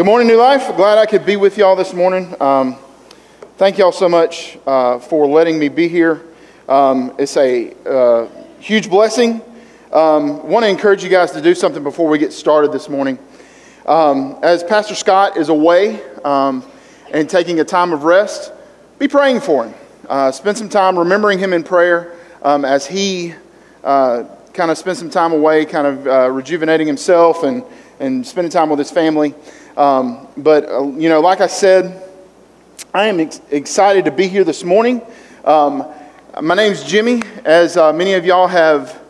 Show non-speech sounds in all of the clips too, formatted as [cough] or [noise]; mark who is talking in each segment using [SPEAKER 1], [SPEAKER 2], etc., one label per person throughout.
[SPEAKER 1] Good morning, New Life. Glad I could be with y'all this morning. Um, thank y'all so much uh, for letting me be here. Um, it's a uh, huge blessing. Um, Want to encourage you guys to do something before we get started this morning. Um, as Pastor Scott is away um, and taking a time of rest, be praying for him. Uh, spend some time remembering him in prayer um, as he uh, kind of spends some time away, kind of uh, rejuvenating himself and, and spending time with his family. Um, but, uh, you know, like I said, I am ex- excited to be here this morning. Um, my name's Jimmy, as uh, many of y'all have,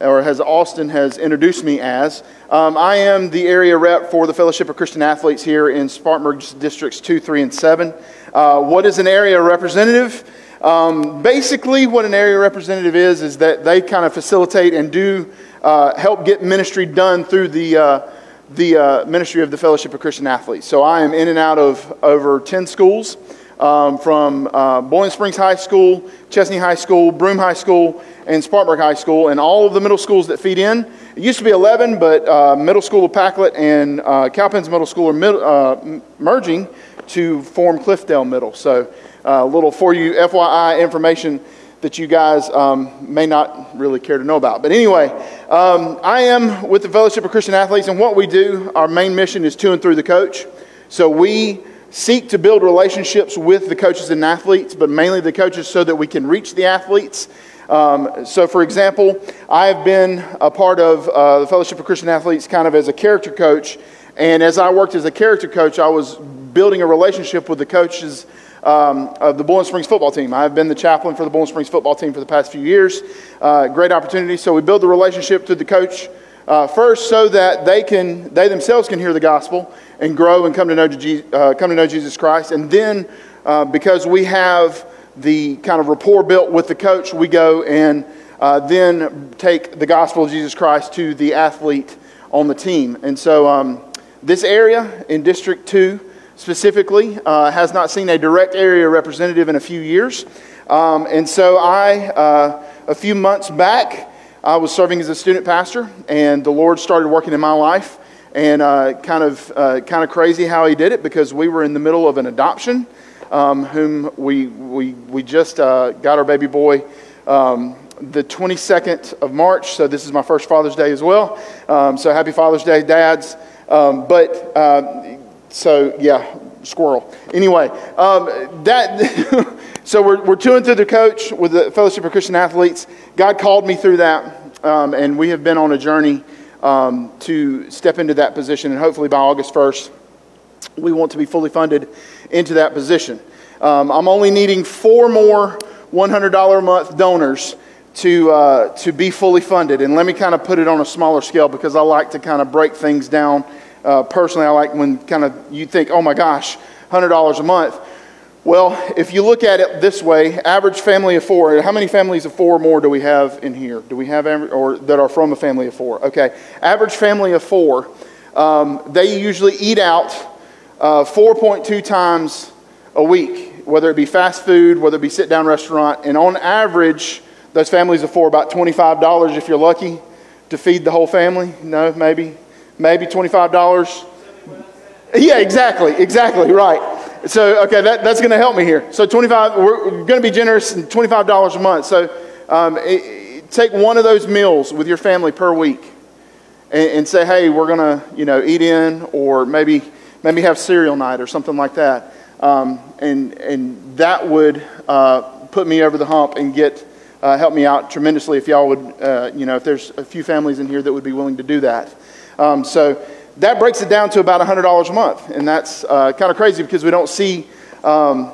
[SPEAKER 1] or as Austin has introduced me as. Um, I am the area rep for the Fellowship of Christian Athletes here in Spartanburg Districts 2, 3, and 7. Uh, what is an area representative? Um, basically, what an area representative is, is that they kind of facilitate and do uh, help get ministry done through the uh, the uh, ministry of the Fellowship of Christian Athletes. So I am in and out of over 10 schools um, from uh, Boiling Springs High School, Chesnee High School, Broome High School, and Spartanburg High School, and all of the middle schools that feed in. It used to be 11, but uh, Middle School of Pacolet and uh, Cowpens Middle School are mid- uh, merging to form Cliffdale Middle. So a uh, little for you FYI information that you guys um, may not really care to know about. But anyway, um, I am with the Fellowship of Christian Athletes, and what we do, our main mission is to and through the coach. So we seek to build relationships with the coaches and athletes, but mainly the coaches so that we can reach the athletes. Um, so, for example, I have been a part of uh, the Fellowship of Christian Athletes kind of as a character coach. And as I worked as a character coach, I was building a relationship with the coaches um, of the Boiling Springs football team. I've been the chaplain for the Boiling Springs football team for the past few years. Uh, great opportunity. So we build the relationship to the coach uh, first, so that they can they themselves can hear the gospel and grow and come to know Je- uh, come to know Jesus Christ. And then, uh, because we have the kind of rapport built with the coach, we go and uh, then take the gospel of Jesus Christ to the athlete on the team. And so, um, this area in District Two specifically uh, has not seen a direct area representative in a few years. Um, and so I, uh, a few months back, I was serving as a student pastor, and the Lord started working in my life. And uh, kind of uh, kind of crazy how He did it because we were in the middle of an adoption, um, whom we we we just uh, got our baby boy. Um, the 22nd of March, so this is my first Father's Day as well. Um, so happy Father's Day, dads. Um, but uh, so yeah, squirrel. Anyway, um, that [laughs] so we're, we're touring through the coach with the Fellowship of Christian Athletes. God called me through that, um, and we have been on a journey um, to step into that position. And hopefully by August first, we want to be fully funded into that position. Um, I'm only needing four more $100 a month donors to, uh, to be fully funded. And let me kind of put it on a smaller scale because I like to kind of break things down uh, personally, I like when kind of you think, oh my gosh, $100 a month. Well, if you look at it this way, average family of four, how many families of four more do we have in here? Do we have, or that are from a family of four? Okay. Average family of four, um, they usually eat out uh, 4.2 times a week, whether it be fast food, whether it be sit down restaurant. And on average, those families of four, about $25 if you're lucky to feed the whole family. No, maybe maybe $25. Yeah, exactly, exactly, right. So, okay, that, that's going to help me here. So, 25, we're, we're going to be generous and $25 a month. So, um, it, take one of those meals with your family per week and, and say, hey, we're going to, you know, eat in or maybe, maybe have cereal night or something like that. Um, and, and that would uh, put me over the hump and get, uh, help me out tremendously if y'all would, uh, you know, if there's a few families in here that would be willing to do that. Um, so that breaks it down to about $100 a month. And that's uh, kind of crazy because we don't see, um,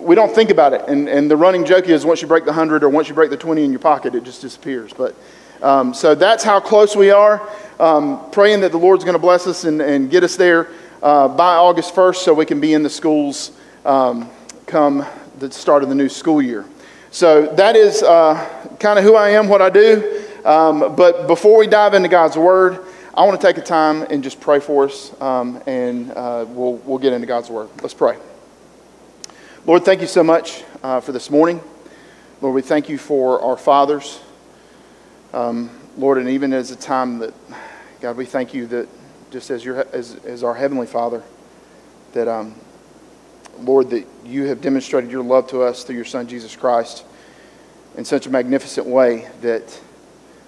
[SPEAKER 1] we don't think about it. And, and the running joke is once you break the 100 or once you break the 20 in your pocket, it just disappears. But um, so that's how close we are. Um, praying that the Lord's going to bless us and, and get us there uh, by August 1st so we can be in the schools um, come the start of the new school year. So that is uh, kind of who I am, what I do. Um, but before we dive into God's Word, I want to take a time and just pray for us, um, and uh, we'll, we'll get into God's Word. Let's pray. Lord, thank you so much uh, for this morning. Lord, we thank you for our fathers. Um, Lord, and even as a time that, God, we thank you that just as, your, as, as our Heavenly Father, that, um, Lord, that you have demonstrated your love to us through your Son, Jesus Christ, in such a magnificent way that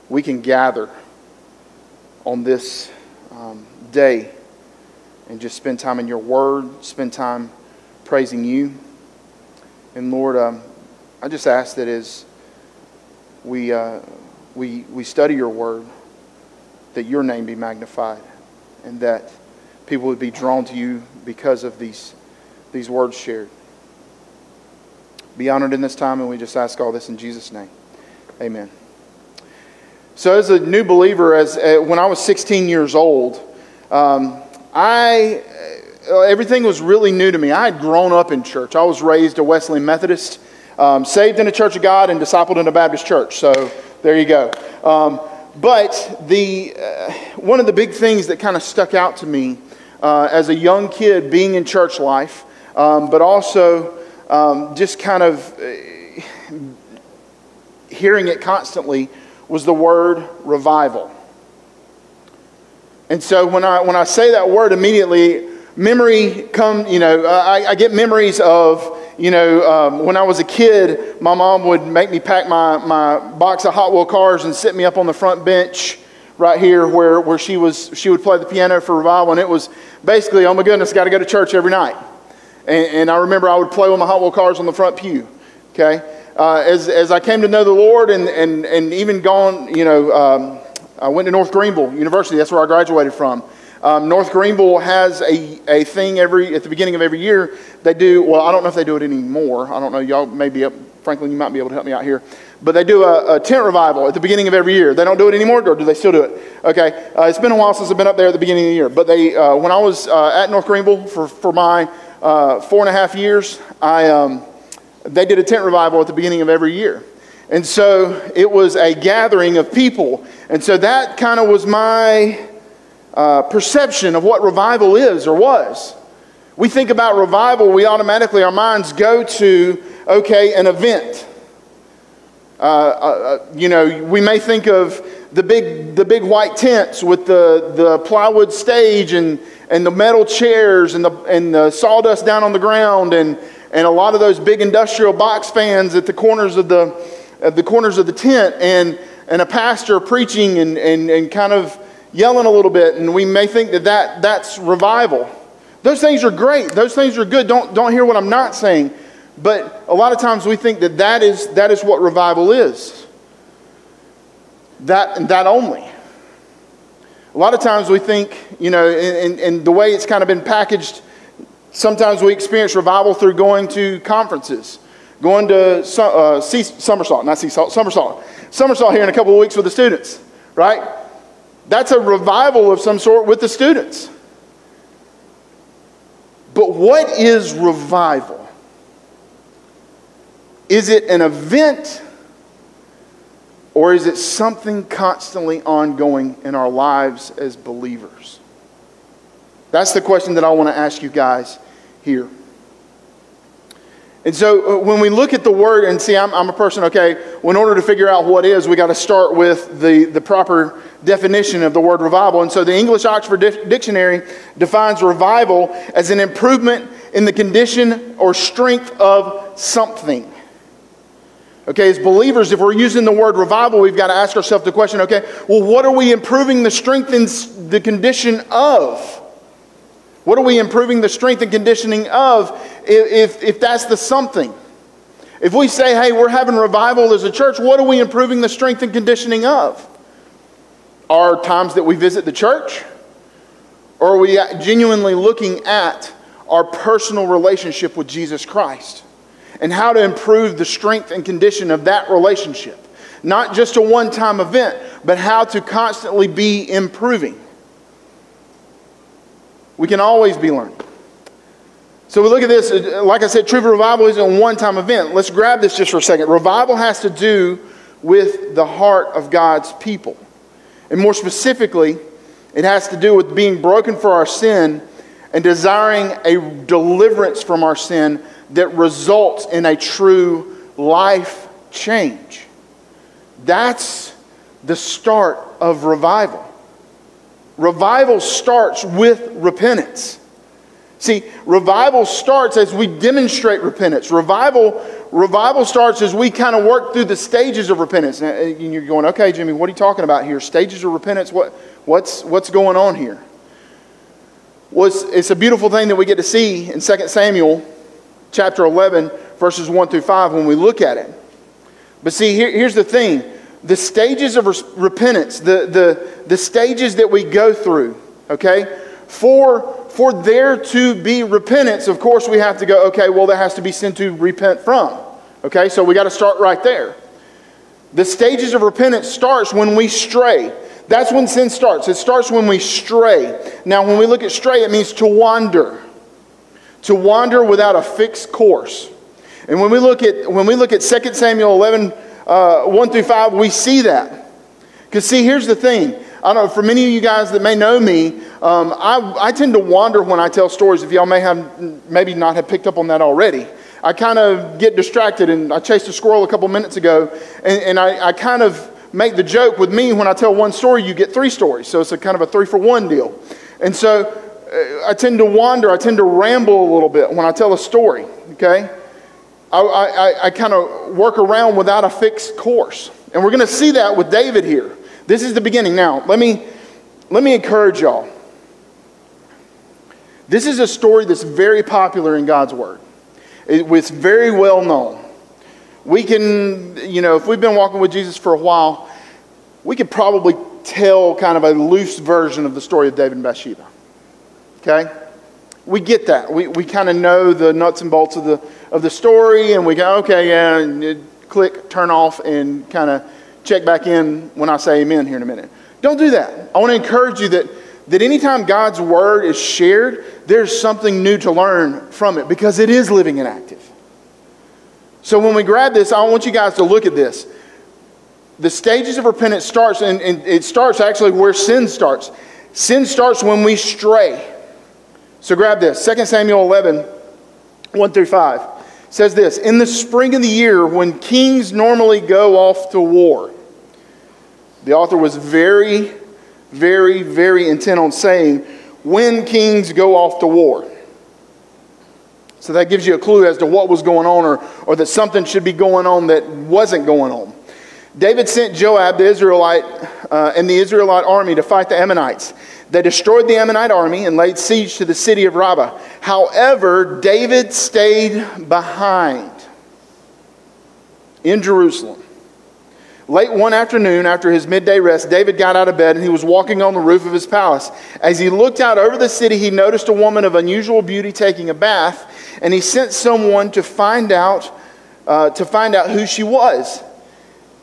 [SPEAKER 1] we can gather on this um, day and just spend time in your word, spend time praising you. And Lord, um, I just ask that as we, uh, we, we study your word, that your name be magnified and that people would be drawn to you because of these, these words shared. Be honored in this time, and we just ask all this in Jesus' name. Amen. So, as a new believer, as uh, when I was 16 years old, um, I uh, everything was really new to me. I had grown up in church. I was raised a Wesleyan Methodist, um, saved in a Church of God, and discipled in a Baptist church. So, there you go. Um, but the uh, one of the big things that kind of stuck out to me uh, as a young kid, being in church life, um, but also um, just kind of uh, hearing it constantly was the word revival. And so when I, when I say that word immediately, memory come, you know, I, I get memories of, you know, um, when I was a kid, my mom would make me pack my, my box of Hot Wheel cars and sit me up on the front bench right here where, where she was, she would play the piano for revival. And it was basically, oh my goodness, got to go to church every night. And, and I remember I would play with my Hot Wheel cars on the front pew. Okay uh, as, as I came to know the Lord and, and, and even gone, you know, um, I went to North Greenville University. That's where I graduated from. Um, North Greenville has a, a thing every at the beginning of every year. They do well. I don't know if they do it anymore. I don't know. Y'all maybe up, Franklin, you might be able to help me out here. But they do a, a, tent revival at the beginning of every year. They don't do it anymore, or do they still do it? Okay, uh, it's been a while since I've been up there at the beginning of the year. But they, uh, when I was uh, at North Greenville for for my uh, four and a half years, I. Um, they did a tent revival at the beginning of every year. And so it was a gathering of people. And so that kind of was my uh, perception of what revival is or was. We think about revival, we automatically, our minds go to, okay, an event. Uh, uh, uh you know, we may think of the big, the big white tents with the, the plywood stage and, and the metal chairs and the, and the sawdust down on the ground and and a lot of those big industrial box fans at the corners of the, at the, corners of the tent, and, and a pastor preaching and, and, and kind of yelling a little bit, and we may think that, that that's revival. Those things are great. Those things are good. Don't, don't hear what I'm not saying. But a lot of times we think that that is, that is what revival is. That and that only. A lot of times we think, you know, and, and the way it's kind of been packaged – Sometimes we experience revival through going to conferences, going to uh, sea, somersault, not see somersault, somersault here in a couple of weeks with the students, right? That's a revival of some sort with the students. But what is revival? Is it an event or is it something constantly ongoing in our lives as believers? That's the question that I want to ask you guys here. And so uh, when we look at the word and see, I'm, I'm a person, okay, well, in order to figure out what is, we got to start with the, the proper definition of the word revival. And so the English Oxford Dictionary defines revival as an improvement in the condition or strength of something. Okay, as believers, if we're using the word revival, we've got to ask ourselves the question okay, well, what are we improving the strength and the condition of? What are we improving the strength and conditioning of if, if, if that's the something? If we say, hey, we're having revival as a church, what are we improving the strength and conditioning of? Are times that we visit the church? Or are we genuinely looking at our personal relationship with Jesus Christ and how to improve the strength and condition of that relationship? Not just a one time event, but how to constantly be improving. We can always be learning. So we look at this. Uh, like I said, true revival isn't a one time event. Let's grab this just for a second. Revival has to do with the heart of God's people. And more specifically, it has to do with being broken for our sin and desiring a deliverance from our sin that results in a true life change. That's the start of revival. Revival starts with repentance. See, revival starts as we demonstrate repentance. Revival, revival starts as we kind of work through the stages of repentance. Eh, and you're going, okay, Jimmy, what are you talking about here? Stages of repentance? What, what's, what's going on here? Well, it's, it's a beautiful thing that we get to see in 2 Samuel chapter 11, verses 1 through 5, when we look at it. But see, here, here's the thing the stages of repentance, the, the, the stages that we go through, okay? For, for there to be repentance, of course, we have to go, okay, well, there has to be sin to repent from, okay? So we got to start right there. The stages of repentance starts when we stray. That's when sin starts. It starts when we stray. Now, when we look at stray, it means to wander, to wander without a fixed course. And when we look at, when we look at 2 Samuel 11, uh, 1 through 5, we see that. Because, see, here's the thing. I don't know, for many of you guys that may know me, um, I, I tend to wander when I tell stories. If y'all may have, maybe not have picked up on that already. I kind of get distracted, and I chased a squirrel a couple minutes ago, and, and I, I kind of make the joke with me when I tell one story, you get three stories. So it's a kind of a three for one deal. And so uh, I tend to wander, I tend to ramble a little bit when I tell a story, okay? I, I, I kind of work around without a fixed course. And we're going to see that with David here. This is the beginning. Now, let me, let me encourage y'all. This is a story that's very popular in God's Word, it, it's very well known. We can, you know, if we've been walking with Jesus for a while, we could probably tell kind of a loose version of the story of David and Bathsheba. Okay? we get that. We, we kind of know the nuts and bolts of the, of the story, and we go, okay, yeah, and click, turn off, and kind of check back in when I say amen here in a minute. Don't do that. I want to encourage you that, that anytime God's word is shared, there's something new to learn from it because it is living and active. So when we grab this, I want you guys to look at this. The stages of repentance starts, and, and it starts actually where sin starts. Sin starts when we stray so grab this 2 Samuel 11, 1 through 5 says this In the spring of the year, when kings normally go off to war, the author was very, very, very intent on saying, When kings go off to war. So that gives you a clue as to what was going on or, or that something should be going on that wasn't going on. David sent Joab, the Israelite, uh, and the Israelite army to fight the Ammonites. They destroyed the Ammonite army and laid siege to the city of Rabbah. However, David stayed behind in Jerusalem. Late one afternoon, after his midday rest, David got out of bed and he was walking on the roof of his palace. As he looked out over the city, he noticed a woman of unusual beauty taking a bath, and he sent someone to find out, uh, to find out who she was.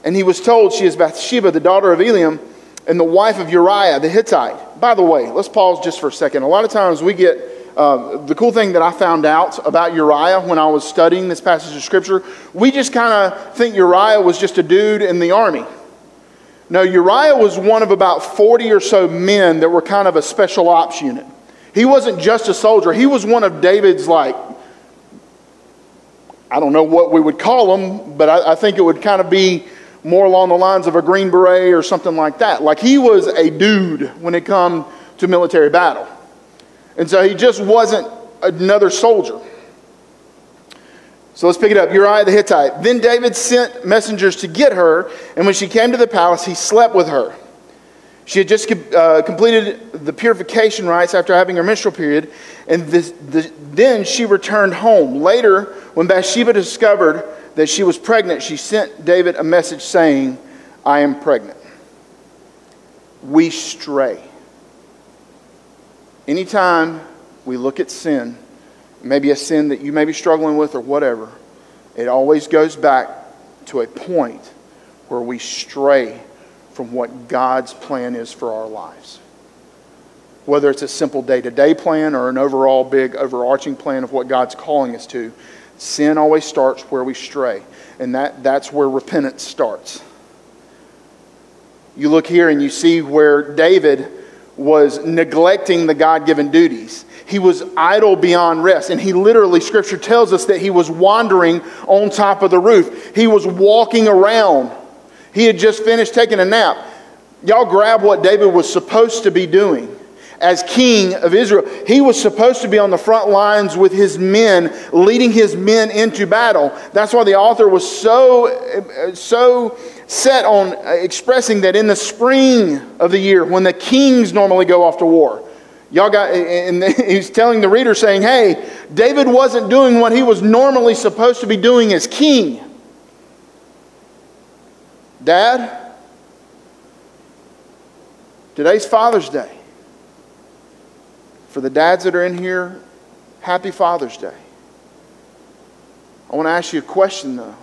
[SPEAKER 1] And he was told she is Bathsheba, the daughter of Eliam, and the wife of Uriah the Hittite by the way, let's pause just for a second. A lot of times we get uh, the cool thing that I found out about Uriah when I was studying this passage of Scripture, we just kind of think Uriah was just a dude in the army. No, Uriah was one of about 40 or so men that were kind of a special ops unit. He wasn't just a soldier, he was one of David's, like, I don't know what we would call him, but I, I think it would kind of be more along the lines of a Green Beret or something like that. Like he was a dude when it come to military battle. And so he just wasn't another soldier. So let's pick it up. Uriah the Hittite. Then David sent messengers to get her, and when she came to the palace, he slept with her. She had just uh, completed the purification rites after having her menstrual period, and this, this, then she returned home. Later, when Bathsheba discovered that she was pregnant, she sent David a message saying, I am pregnant. We stray. Anytime we look at sin, maybe a sin that you may be struggling with or whatever, it always goes back to a point where we stray from what God's plan is for our lives. Whether it's a simple day to day plan or an overall big overarching plan of what God's calling us to, Sin always starts where we stray, and that, that's where repentance starts. You look here and you see where David was neglecting the God given duties. He was idle beyond rest. And he literally, scripture tells us that he was wandering on top of the roof. He was walking around. He had just finished taking a nap. Y'all grab what David was supposed to be doing as king of Israel. He was supposed to be on the front lines with his men, leading his men into battle. That's why the author was so, so set on expressing that in the spring of the year, when the kings normally go off to war, y'all got, and he's telling the reader, saying, hey, David wasn't doing what he was normally supposed to be doing as king. Dad, today's Father's Day. For the dads that are in here, happy Father's Day. I want to ask you a question, though.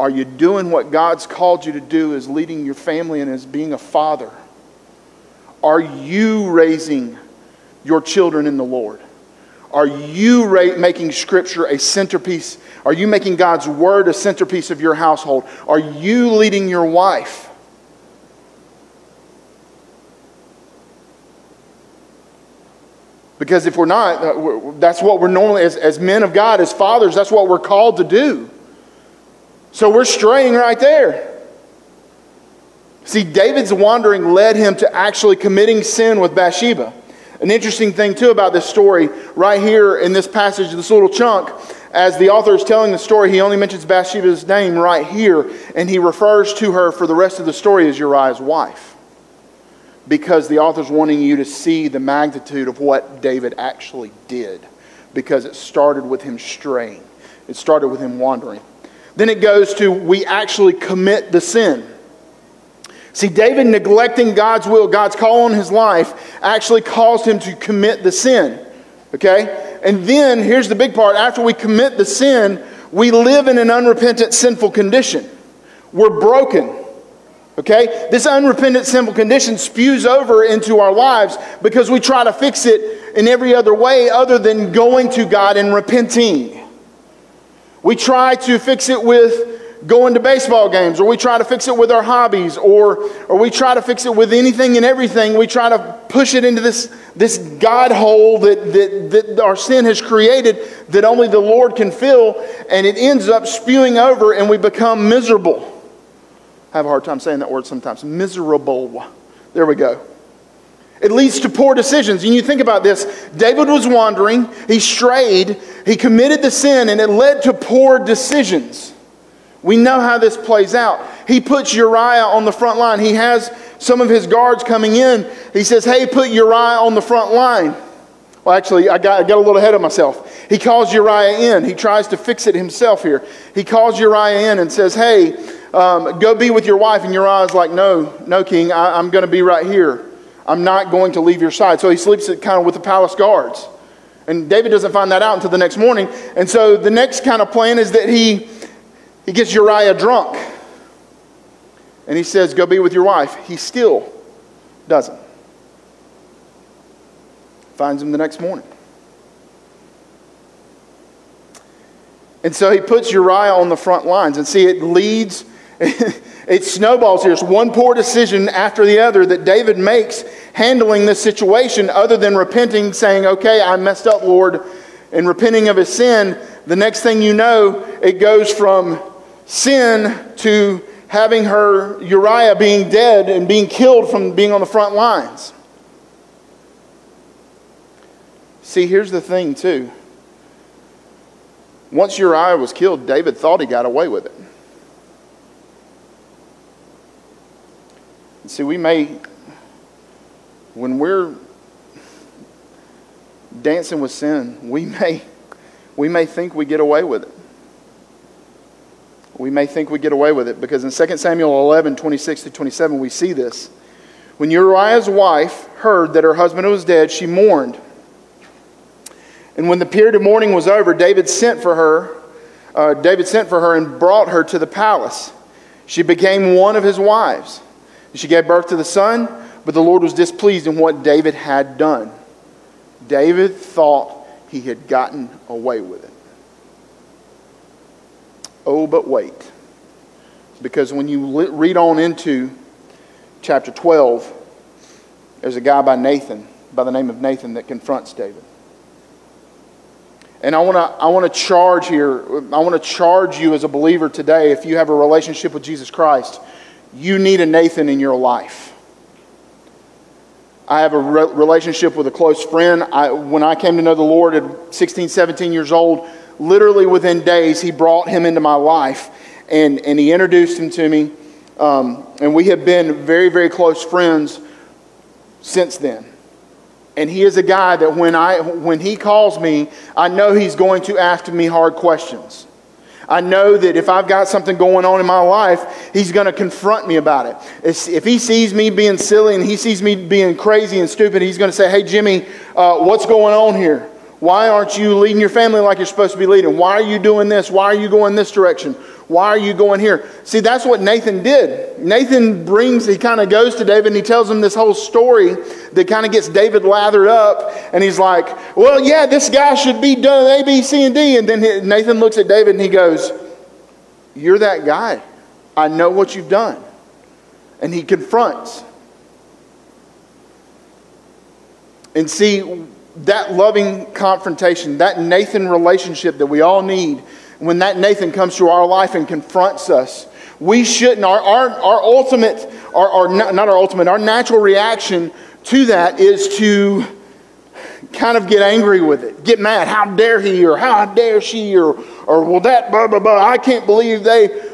[SPEAKER 1] Are you doing what God's called you to do as leading your family and as being a father? Are you raising your children in the Lord? Are you ra- making Scripture a centerpiece? Are you making God's Word a centerpiece of your household? Are you leading your wife? Because if we're not, uh, that's what we're normally, as, as men of God, as fathers, that's what we're called to do. So we're straying right there. See, David's wandering led him to actually committing sin with Bathsheba. An interesting thing, too, about this story, right here in this passage, this little chunk, as the author is telling the story, he only mentions Bathsheba's name right here, and he refers to her for the rest of the story as Uriah's wife because the author's wanting you to see the magnitude of what David actually did because it started with him straying, it started with him wandering. Then it goes to we actually commit the sin. See, David neglecting God's will, God's call on his life, actually caused him to commit the sin. Okay? And then, here's the big part after we commit the sin, we live in an unrepentant, sinful condition. We're broken. Okay? This unrepentant sinful condition spews over into our lives because we try to fix it in every other way other than going to God and repenting. We try to fix it with going to baseball games, or we try to fix it with our hobbies, or, or we try to fix it with anything and everything. We try to push it into this, this God hole that, that, that our sin has created that only the Lord can fill, and it ends up spewing over, and we become miserable have a hard time saying that word sometimes. Miserable. There we go. It leads to poor decisions. And you think about this David was wandering, he strayed, he committed the sin, and it led to poor decisions. We know how this plays out. He puts Uriah on the front line. He has some of his guards coming in. He says, Hey, put Uriah on the front line. Well, actually, I got, I got a little ahead of myself. He calls Uriah in. He tries to fix it himself here. He calls Uriah in and says, Hey, um, go be with your wife. And Uriah's like, no, no, king, I, I'm going to be right here. I'm not going to leave your side. So he sleeps kind of with the palace guards. And David doesn't find that out until the next morning. And so the next kind of plan is that he, he gets Uriah drunk. And he says, Go be with your wife. He still doesn't. Finds him the next morning. And so he puts Uriah on the front lines. And see, it leads [laughs] it snowballs here. It's one poor decision after the other that David makes handling this situation, other than repenting, saying, Okay, I messed up, Lord, and repenting of his sin. The next thing you know, it goes from sin to having her, Uriah, being dead and being killed from being on the front lines. See, here's the thing, too. Once Uriah was killed, David thought he got away with it. see, we may, when we're dancing with sin, we may, we may think we get away with it. We may think we get away with it because in 2 Samuel 11, 26 to 27, we see this. When Uriah's wife heard that her husband was dead, she mourned. And when the period of mourning was over, David sent for her. Uh, David sent for her and brought her to the palace. She became one of his wives. And she gave birth to the son, but the Lord was displeased in what David had done. David thought he had gotten away with it. Oh, but wait. Because when you read on into chapter 12, there's a guy by Nathan, by the name of Nathan, that confronts David. And I want to I want to charge here. I want to charge you as a believer today if you have a relationship with Jesus Christ you need a Nathan in your life. I have a re- relationship with a close friend. I, when I came to know the Lord at 16, 17 years old, literally within days, he brought him into my life and, and he introduced him to me. Um, and we have been very, very close friends since then. And he is a guy that when, I, when he calls me, I know he's going to ask me hard questions. I know that if I've got something going on in my life, he's going to confront me about it. If he sees me being silly and he sees me being crazy and stupid, he's going to say, Hey, Jimmy, uh, what's going on here? Why aren't you leading your family like you're supposed to be leading? Why are you doing this? Why are you going this direction? Why are you going here? See, that's what Nathan did. Nathan brings, he kind of goes to David and he tells him this whole story that kind of gets David lathered up. And he's like, well, yeah, this guy should be done A, B, C, and D. And then Nathan looks at David and he goes, You're that guy. I know what you've done. And he confronts. And see, that loving confrontation, that Nathan relationship that we all need when that Nathan comes to our life and confronts us, we shouldn't. Our, our, our ultimate, our, our, not our ultimate, our natural reaction to that is to kind of get angry with it, get mad. How dare he, or how dare she, or, or well, that, blah, blah, blah. I can't believe they,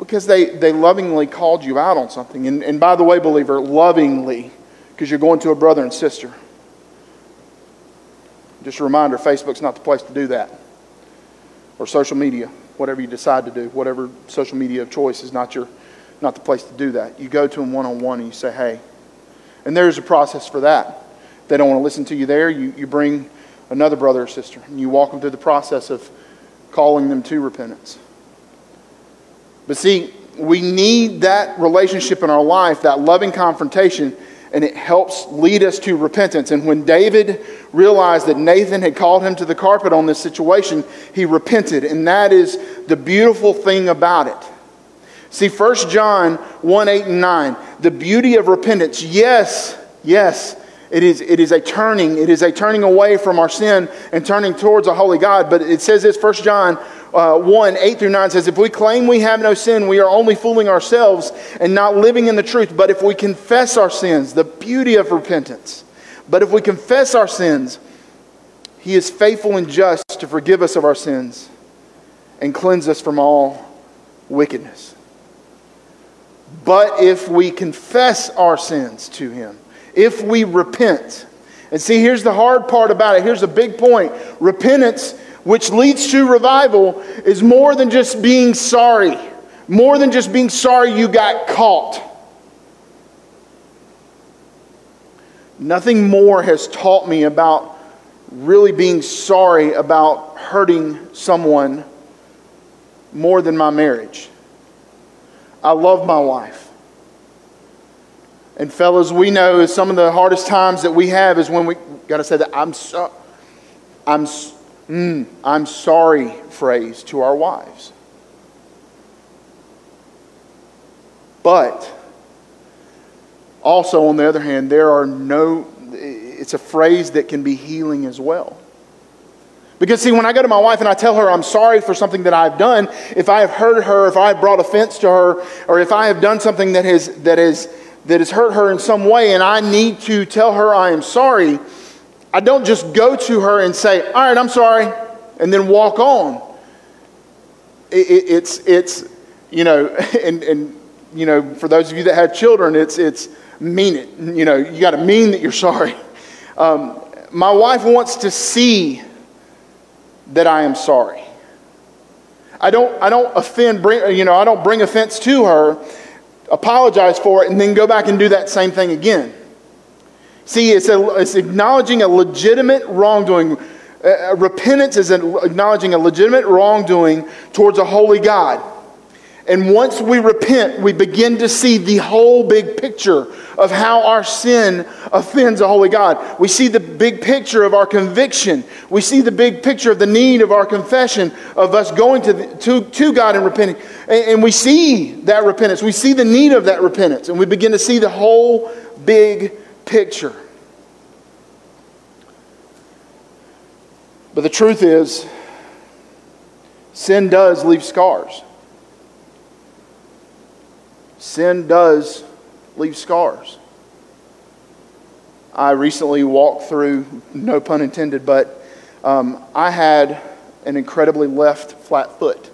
[SPEAKER 1] because they, they lovingly called you out on something. And, and by the way, believer, lovingly, because you're going to a brother and sister. Just a reminder Facebook's not the place to do that or social media, whatever you decide to do, whatever social media of choice is not your not the place to do that. You go to them one on one and you say, hey. And there's a process for that. If they don't want to listen to you there, you, you bring another brother or sister and you walk them through the process of calling them to repentance. But see, we need that relationship in our life, that loving confrontation and it helps lead us to repentance. And when David realized that Nathan had called him to the carpet on this situation, he repented. And that is the beautiful thing about it. See, 1 John 1 8 and 9, the beauty of repentance. Yes, yes, it is, it is a turning. It is a turning away from our sin and turning towards a holy God. But it says this, 1 John uh, 1 8 through 9 says, If we claim we have no sin, we are only fooling ourselves and not living in the truth. But if we confess our sins, the beauty of repentance, but if we confess our sins, he is faithful and just to forgive us of our sins and cleanse us from all wickedness. But if we confess our sins to him, if we repent, and see, here's the hard part about it. Here's a big point. Repentance which leads to revival, is more than just being sorry, more than just being sorry you got caught. Nothing more has taught me about really being sorry about hurting someone more than my marriage. I love my wife. And fellas, we know some of the hardest times that we have is when we got to say that I'm so, I'm mm, I'm sorry phrase to our wives. But also, on the other hand, there are no, it's a phrase that can be healing as well. Because, see, when I go to my wife and I tell her I'm sorry for something that I've done, if I have hurt her, if I have brought offense to her, or if I have done something that has, that has, that has hurt her in some way and I need to tell her I am sorry, I don't just go to her and say, All right, I'm sorry, and then walk on. It, it, it's, it's, you know, [laughs] and, and, you know, for those of you that have children, it's, it's mean it. You know, you got to mean that you're sorry. [laughs] Um, my wife wants to see that I am sorry. I don't, I don't offend, bring, you know, I don't bring offense to her, apologize for it, and then go back and do that same thing again. See, it's, a, it's acknowledging a legitimate wrongdoing. Uh, uh repentance is acknowledging a legitimate wrongdoing towards a holy God. And once we repent, we begin to see the whole big picture of how our sin offends a holy God. We see the big picture of our conviction. We see the big picture of the need of our confession, of us going to, the, to, to God and repenting. And, and we see that repentance. We see the need of that repentance. And we begin to see the whole big picture. But the truth is, sin does leave scars. Sin does leave scars. I recently walked through, no pun intended, but um, I had an incredibly left flat foot.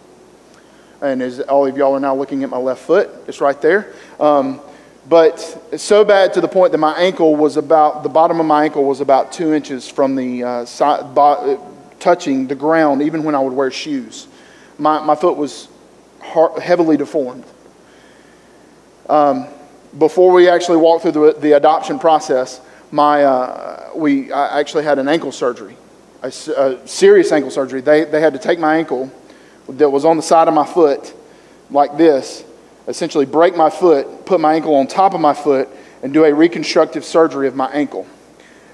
[SPEAKER 1] And as all of y'all are now looking at my left foot, it's right there. Um, but so bad to the point that my ankle was about the bottom of my ankle was about two inches from the uh, side, bo- uh, touching the ground, even when I would wear shoes. My, my foot was hard, heavily deformed. Um, before we actually walked through the, the adoption process, my, uh, we, I actually had an ankle surgery, a, a serious ankle surgery. They, they had to take my ankle that was on the side of my foot like this essentially break my foot, put my ankle on top of my foot, and do a reconstructive surgery of my ankle.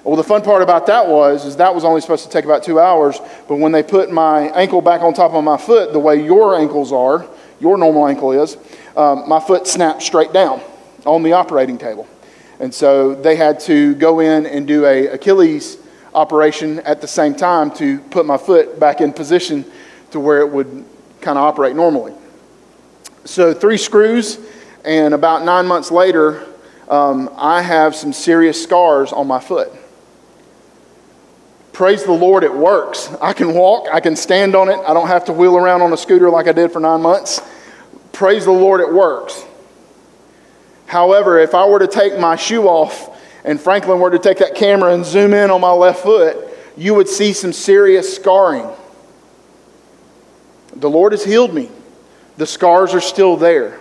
[SPEAKER 1] Well, the fun part about that was is that was only supposed to take about two hours, but when they put my ankle back on top of my foot, the way your ankles are, your normal ankle is, um, my foot snapped straight down on the operating table. And so they had to go in and do a Achilles operation at the same time to put my foot back in position to where it would kind of operate normally. So three screws, and about nine months later, um, I have some serious scars on my foot. Praise the Lord, it works. I can walk, I can stand on it, I don't have to wheel around on a scooter like I did for nine months. Praise the Lord, it works. However, if I were to take my shoe off and Franklin were to take that camera and zoom in on my left foot, you would see some serious scarring. The Lord has healed me. The scars are still there.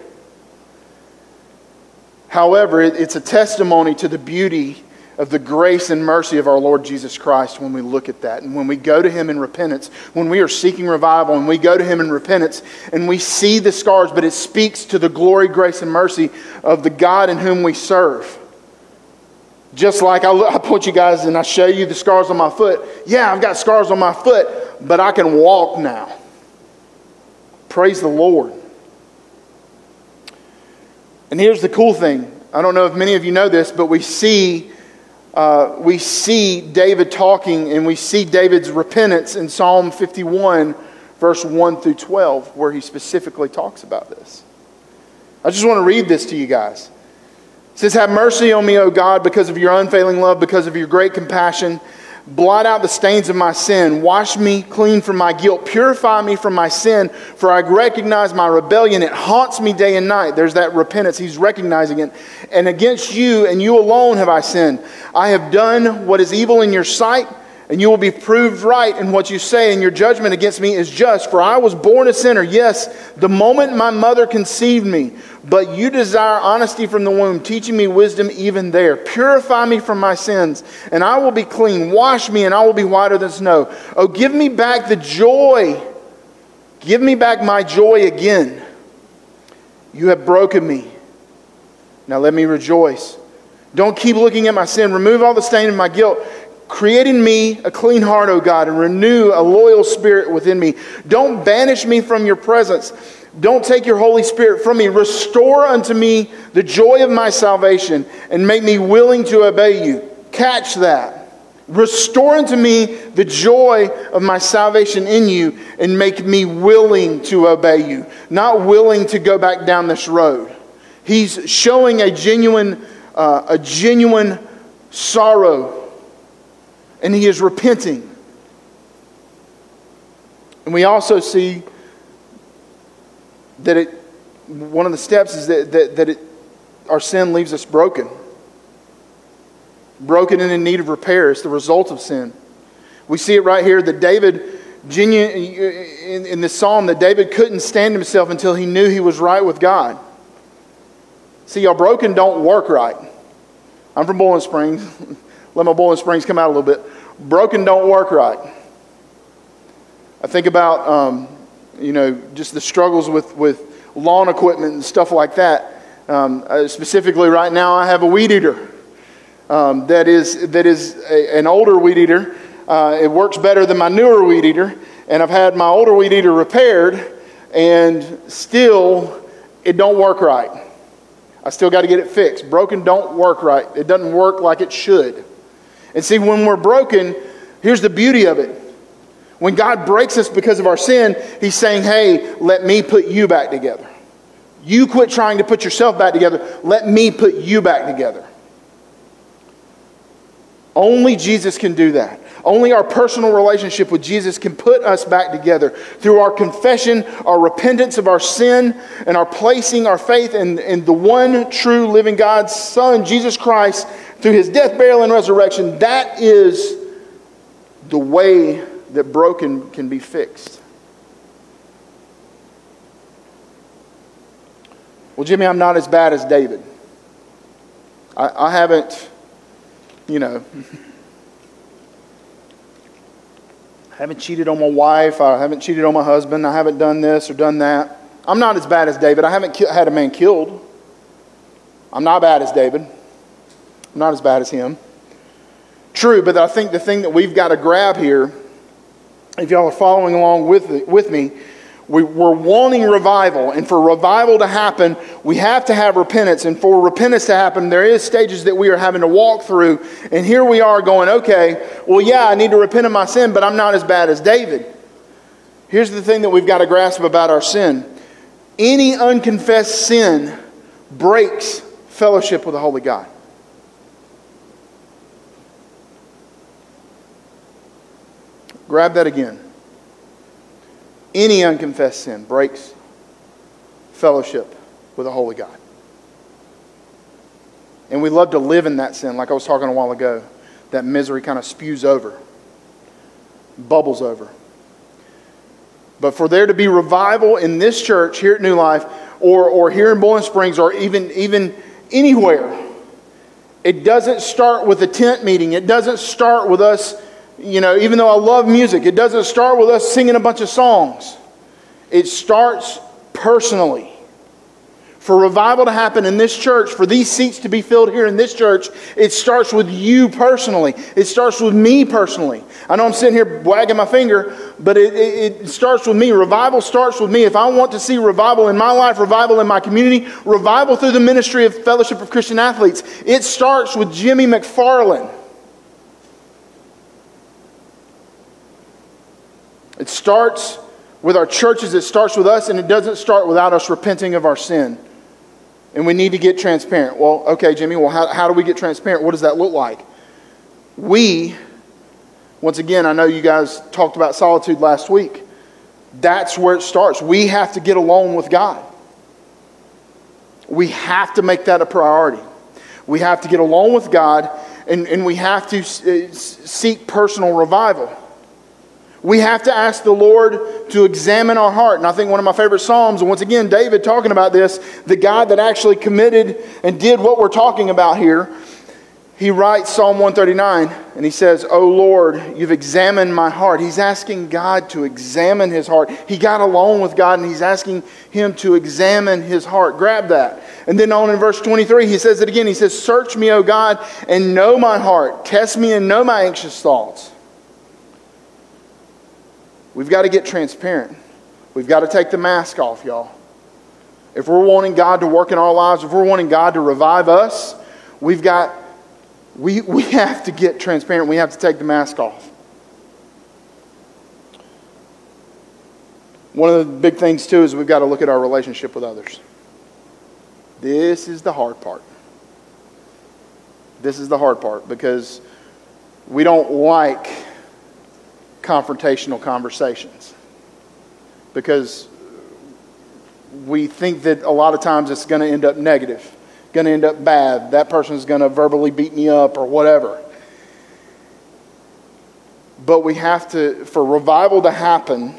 [SPEAKER 1] However, it's a testimony to the beauty of the grace and mercy of our Lord Jesus Christ when we look at that. And when we go to Him in repentance, when we are seeking revival and we go to Him in repentance and we see the scars, but it speaks to the glory, grace, and mercy of the God in whom we serve. Just like I, I put you guys and I show you the scars on my foot. Yeah, I've got scars on my foot, but I can walk now. Praise the Lord. And here's the cool thing. I don't know if many of you know this, but we see uh, we see David talking and we see David's repentance in Psalm 51, verse 1 through 12, where he specifically talks about this. I just want to read this to you guys. It says, Have mercy on me, O God, because of your unfailing love, because of your great compassion. Blot out the stains of my sin. Wash me clean from my guilt. Purify me from my sin, for I recognize my rebellion. It haunts me day and night. There's that repentance. He's recognizing it. And against you and you alone have I sinned. I have done what is evil in your sight and you will be proved right in what you say, and your judgment against me is just. For I was born a sinner, yes, the moment my mother conceived me. But you desire honesty from the womb, teaching me wisdom even there. Purify me from my sins, and I will be clean. Wash me, and I will be whiter than snow. Oh, give me back the joy. Give me back my joy again. You have broken me. Now let me rejoice. Don't keep looking at my sin. Remove all the stain of my guilt Create in me a clean heart, O God, and renew a loyal spirit within me. Don't banish me from your presence. Don't take your Holy Spirit from me. Restore unto me the joy of my salvation and make me willing to obey you. Catch that. Restore unto me the joy of my salvation in you and make me willing to obey you, not willing to go back down this road. He's showing a genuine, uh, a genuine sorrow and he is repenting. And we also see that it, one of the steps is that, that, that it, our sin leaves us broken, broken and in need of repair. It's the result of sin. We see it right here that David, in, in this psalm, that David couldn't stand himself until he knew he was right with God. See, y'all, broken don't work right. I'm from Boiling Springs. [laughs] Let my boiling springs come out a little bit. Broken don't work right. I think about, um, you know, just the struggles with, with lawn equipment and stuff like that. Um, uh, specifically, right now, I have a weed eater um, that is, that is a, an older weed eater. Uh, it works better than my newer weed eater. And I've had my older weed eater repaired, and still, it don't work right. I still got to get it fixed. Broken don't work right. It doesn't work like it should. And see, when we're broken, here's the beauty of it. When God breaks us because of our sin, He's saying, Hey, let me put you back together. You quit trying to put yourself back together. Let me put you back together. Only Jesus can do that. Only our personal relationship with Jesus can put us back together through our confession, our repentance of our sin, and our placing our faith in, in the one true living God's Son, Jesus Christ, through his death, burial, and resurrection, that is the way that broken can be fixed. Well, Jimmy, I'm not as bad as David. I, I haven't, you know, I [laughs] haven't cheated on my wife. I haven't cheated on my husband. I haven't done this or done that. I'm not as bad as David. I haven't ki- had a man killed. I'm not bad as David. I'm not as bad as him. True, but I think the thing that we've got to grab here, if y'all are following along with, with me, we, we're wanting revival. And for revival to happen, we have to have repentance. And for repentance to happen, there is stages that we are having to walk through. And here we are going, okay, well, yeah, I need to repent of my sin, but I'm not as bad as David. Here's the thing that we've got to grasp about our sin any unconfessed sin breaks fellowship with the Holy God. Grab that again. Any unconfessed sin breaks fellowship with a holy God. And we love to live in that sin, like I was talking a while ago. That misery kind of spews over, bubbles over. But for there to be revival in this church here at New Life, or, or here in Boiling Springs, or even, even anywhere, it doesn't start with a tent meeting. It doesn't start with us you know, even though I love music, it doesn't start with us singing a bunch of songs. It starts personally. For revival to happen in this church, for these seats to be filled here in this church, it starts with you personally. It starts with me personally. I know I'm sitting here wagging my finger, but it, it, it starts with me. Revival starts with me. If I want to see revival in my life, revival in my community, revival through the ministry of Fellowship of Christian Athletes, it starts with Jimmy McFarland. It starts with our churches, it starts with us, and it doesn't start without us repenting of our sin. And we need to get transparent. Well, okay, Jimmy, well, how, how do we get transparent? What does that look like? We, once again, I know you guys talked about solitude last week. That's where it starts. We have to get alone with God. We have to make that a priority. We have to get alone with God, and, and we have to uh, seek personal revival. We have to ask the Lord to examine our heart. And I think one of my favorite Psalms, and once again, David talking about this, the guy that actually committed and did what we're talking about here, he writes Psalm 139 and he says, Oh Lord, you've examined my heart. He's asking God to examine his heart. He got alone with God and he's asking him to examine his heart. Grab that. And then on in verse 23, he says it again. He says, Search me, O God, and know my heart. Test me and know my anxious thoughts. We've got to get transparent. We've got to take the mask off, y'all. If we're wanting God to work in our lives, if we're wanting God to revive us, we've got, we, [laughs] we have to get transparent. We have to take the mask off. One of the big things, too, is we've got to look at our relationship with others. This is the hard part. This is the hard part because we don't like confrontational conversations because we think that a lot of times it's going to end up negative, going to end up bad. That person is going to verbally beat me up or whatever. But we have to, for revival to happen,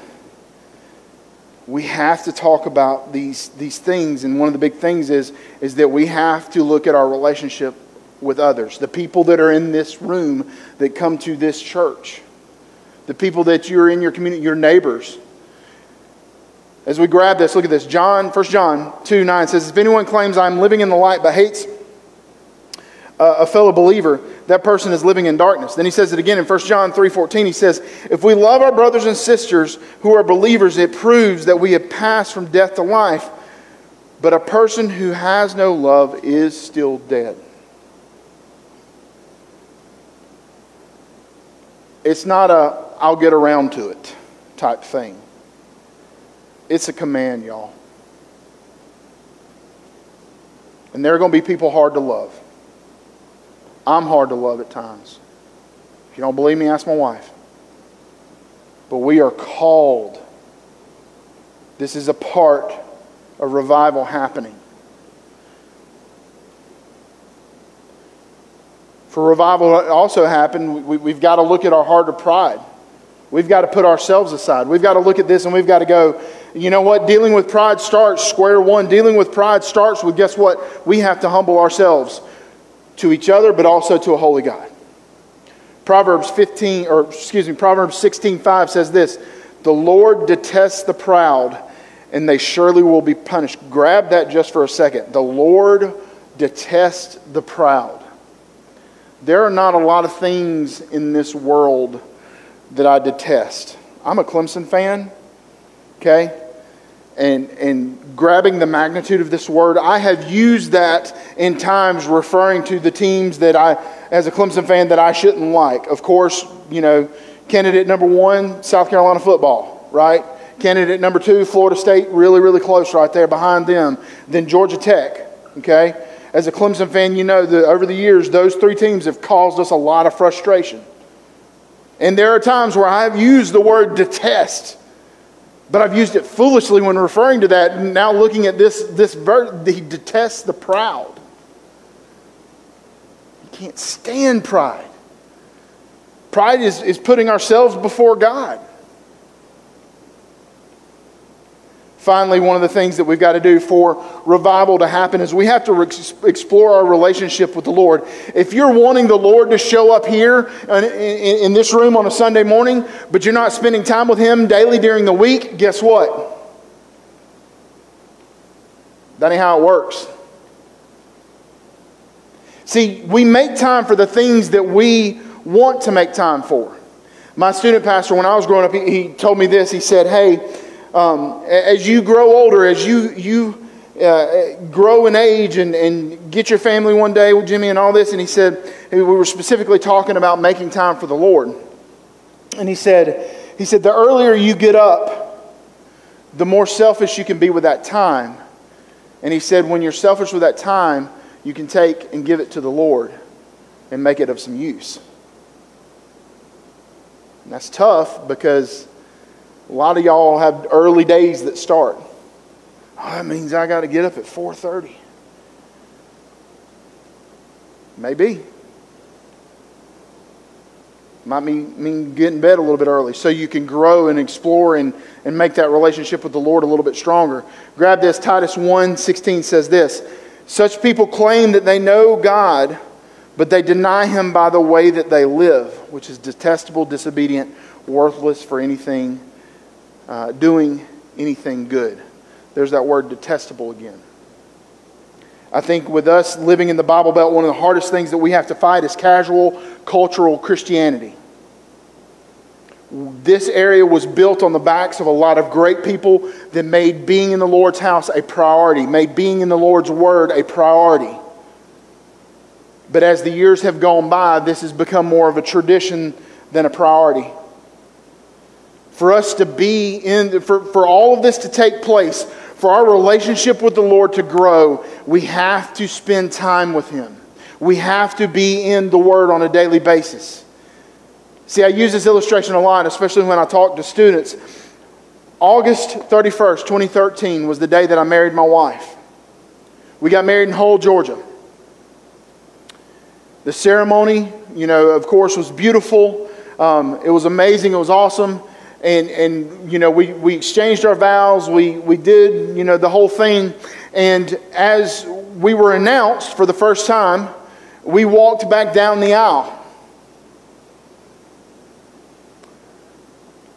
[SPEAKER 1] we have to talk about these, these things. And one of the big things is, is that we have to look at our relationship with others, the people that are in this room that come to this church the people that you're in your community, your neighbors. As we grab this, look at this. John, 1 John 2 9 says, If anyone claims I'm living in the light but hates a fellow believer, that person is living in darkness. Then he says it again in 1 John 3 14. He says, If we love our brothers and sisters who are believers, it proves that we have passed from death to life. But a person who has no love is still dead. It's not a I'll get around to it type thing. It's a command, y'all. And there are going to be people hard to love. I'm hard to love at times. If you don't believe me, ask my wife. But we are called. This is a part of revival happening. for revival also happen, we, we've got to look at our heart of pride. We've got to put ourselves aside. We've got to look at this and we've got to go, you know what? Dealing with pride starts square one. Dealing with pride starts with guess what? We have to humble ourselves to each other, but also to a holy God. Proverbs 15, or excuse me, Proverbs 16 5 says this The Lord detests the proud, and they surely will be punished. Grab that just for a second. The Lord detests the proud. There are not a lot of things in this world that I detest. I'm a Clemson fan, okay? And, and grabbing the magnitude of this word, I have used that in times referring to the teams that I, as a Clemson fan, that I shouldn't like. Of course, you know, candidate number one, South Carolina football, right? Candidate number two, Florida State, really, really close right there behind them. Then Georgia Tech, okay? as a Clemson fan, you know that over the years, those three teams have caused us a lot of frustration. And there are times where I've used the word detest, but I've used it foolishly when referring to that. now looking at this, this verse, he detests the proud. He can't stand pride. Pride is, is putting ourselves before God. Finally, one of the things that we've got to do for revival to happen is we have to re- explore our relationship with the Lord. If you're wanting the Lord to show up here in, in, in this room on a Sunday morning, but you're not spending time with Him daily during the week, guess what? That ain't how it works. See, we make time for the things that we want to make time for. My student pastor, when I was growing up, he, he told me this. He said, Hey, um, as you grow older, as you, you uh, grow in age and, and get your family one day, with Jimmy, and all this. And he said, we were specifically talking about making time for the Lord. And he said, he said, the earlier you get up, the more selfish you can be with that time. And he said, when you're selfish with that time, you can take and give it to the Lord and make it of some use. And that's tough because a lot of y'all have early days that start. Oh, that means I got to get up at 4:30. Maybe. Might mean, mean get in bed a little bit early so you can grow and explore and, and make that relationship with the Lord a little bit stronger. Grab this. Titus 1.16 says this Such people claim that they know God, but they deny Him by the way that they live, which is detestable, disobedient, worthless for anything uh, doing anything good. There's that word detestable again. I think with us living in the Bible Belt, one of the hardest things that we have to fight is casual cultural Christianity. This area was built on the backs of a lot of great people that made being in the Lord's house a priority, made being in the Lord's word a priority. But as the years have gone by, this has become more of a tradition than a priority for us to be in, for, for all of this to take place, for our relationship with the Lord to grow, we have to spend time with Him. We have to be in the Word on a daily basis. See, I use this illustration a lot, especially when I talk to students. August 31st, 2013, was the day that I married my wife. We got married in Hull, Georgia. The ceremony, you know, of course, was beautiful. Um, it was amazing. It was awesome and, and you know, we, we exchanged our vows, we, we did, you know, the whole thing. And as we were announced for the first time, we walked back down the aisle.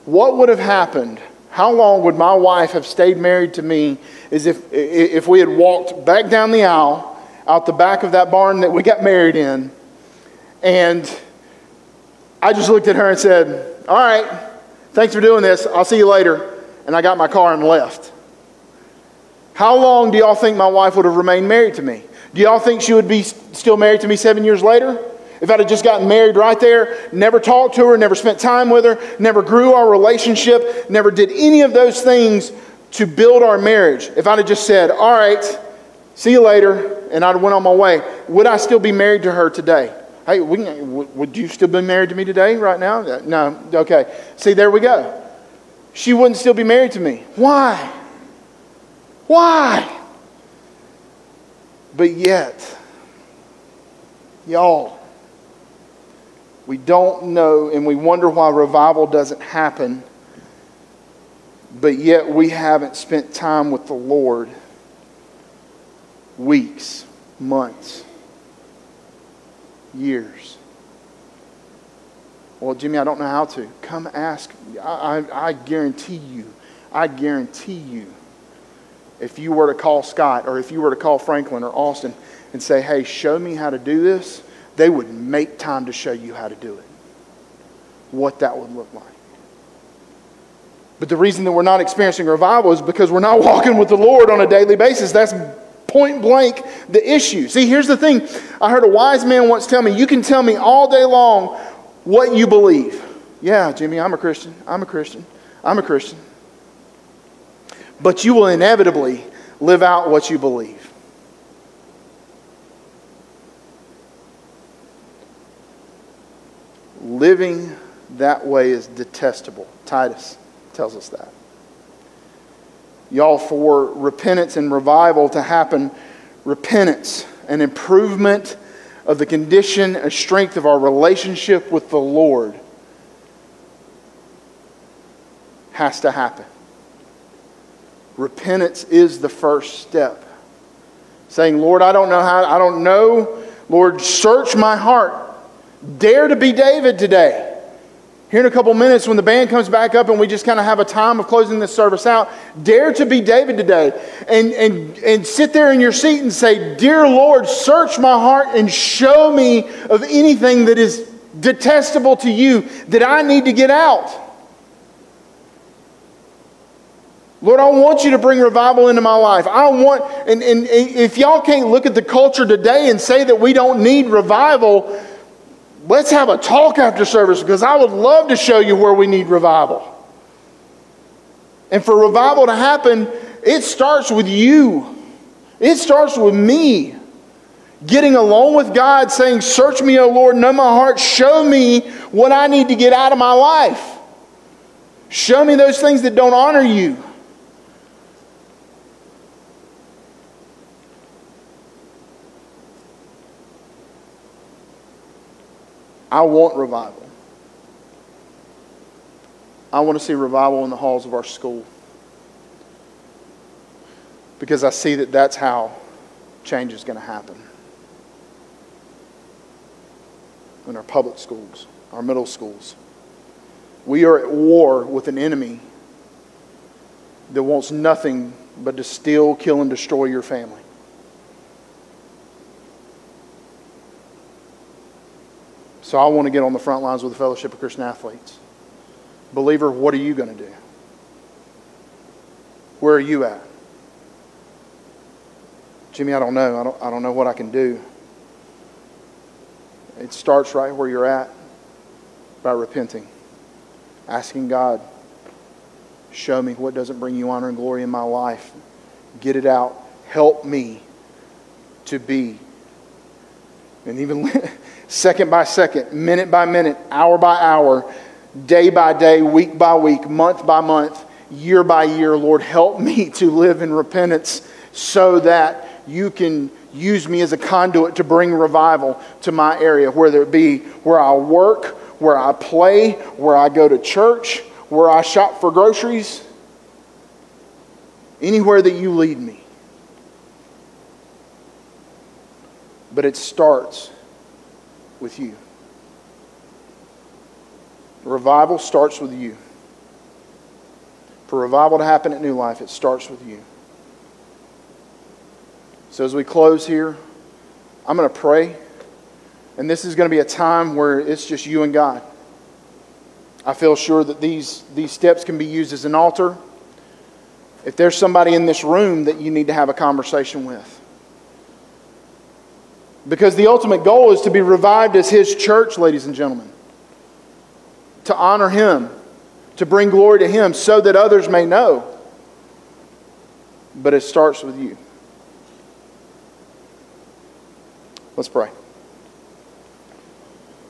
[SPEAKER 1] What would have happened? How long would my wife have stayed married to me is if, if we had walked back down the aisle out the back of that barn that we got married in and I just looked at her and said, All right, Thanks for doing this. I'll see you later. And I got my car and left. How long do y'all think my wife would have remained married to me? Do y'all think she would be still married to me seven years later? If I'd have just gotten married right there, never talked to her, never spent time with her, never grew our relationship, never did any of those things to build our marriage, if I'd have just said, All right, see you later, and I'd have went on my way, would I still be married to her today? Hey, we can, would you still be married to me today, right now? Uh, no. Okay. See, there we go. She wouldn't still be married to me. Why? Why? But yet, y'all, we don't know and we wonder why revival doesn't happen, but yet we haven't spent time with the Lord weeks, months years. Well, Jimmy, I don't know how to. Come ask. I, I, I guarantee you, I guarantee you, if you were to call Scott or if you were to call Franklin or Austin and say, hey, show me how to do this, they would make time to show you how to do it, what that would look like. But the reason that we're not experiencing revival is because we're not [laughs] walking with the Lord on a daily basis. That's point blank the issue. See, here's the thing I heard a wise man once tell me, You can tell me all day long what you believe. Yeah, Jimmy, I'm a Christian. I'm a Christian. I'm a Christian. But you will inevitably live out what you believe. Living that way is detestable. Titus tells us that y'all, for repentance and revival to happen. Repentance, an improvement of the condition and strength of our relationship with the Lord, has to happen. Repentance is the first step. Saying, Lord, I don't know how, I don't know. Lord, search my heart. Dare to be David today here in a couple minutes when the band comes back up and we just kind of have a time of closing this service out, dare to be David today and, and, and sit there in your seat and say, Dear Lord, search my heart and show me of anything that is detestable to you that I need to get out. Lord, I want you to bring revival into my life. I want, and, and, and if y'all can't look at the culture today and say that we don't need revival, let's have a talk after service because I would love to show you where we need revival. And for revival to happen, it starts with you, it starts with me. Getting along with God, saying, Search me, O Lord, know my heart, show me what I need to get out of my life. Show me those things that don't honor you. I want revival. I want to see revival in the halls of our school because I see that that's how change is going to happen in our public schools, our middle schools. We are at war with an enemy that wants nothing but to steal, kill, and destroy your family. So I want to get on the front lines with the Fellowship of Christian Athletes. Believer, what are you going to do? Where are you at? Jimmy, I don't know. I don't, I don't know what I can do. It starts right where you're at by repenting, asking God, show me what doesn't bring you honor and glory in my life. Get it out. Help me to be. And even [laughs] second by second, minute by minute, hour by hour, day by day, week by week, month by month, year by year. Lord, help [laughs] me to live in repentance so that you can use me as a conduit to bring revival to my area, whether it be where I work, where I play, where I go to church, where I shop for groceries, anywhere that you lead me. But it starts with you. Revival starts with you. For revival to happen at New Life, it starts with you. So as we close here, I'm going to pray. And this is going to be a time where it's just you and God. I feel sure that these, these steps can be used as an altar. If there's somebody in this room that you need to have a conversation with, because the ultimate goal is to be revived as His church, ladies and gentlemen, to honor Him, to bring glory to Him, so that others may know. But it starts with you. Let's pray.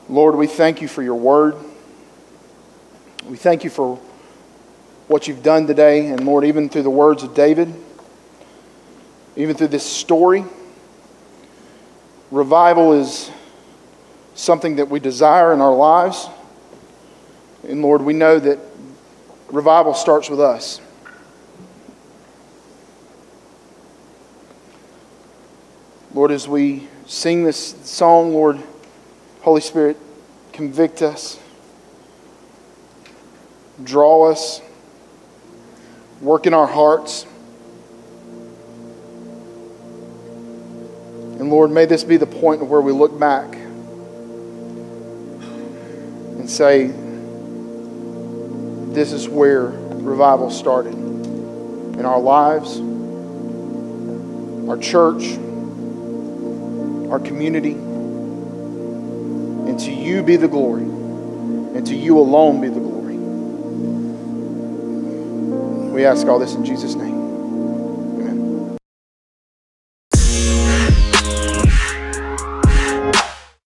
[SPEAKER 1] Lord, we thank you for your word. We thank you for what you've done today, and Lord, even through the words of David, even through this story. Revival is something that we desire in our lives. And Lord, we know that revival starts with us. Lord, as we sing this song, Lord, Holy Spirit, convict us, draw us, work in our hearts. And Lord, may this be the point where we look back and say, this is where revival started in our lives, our church, our community. And to you be the glory, and to you alone be the glory. We ask all this in Jesus' name.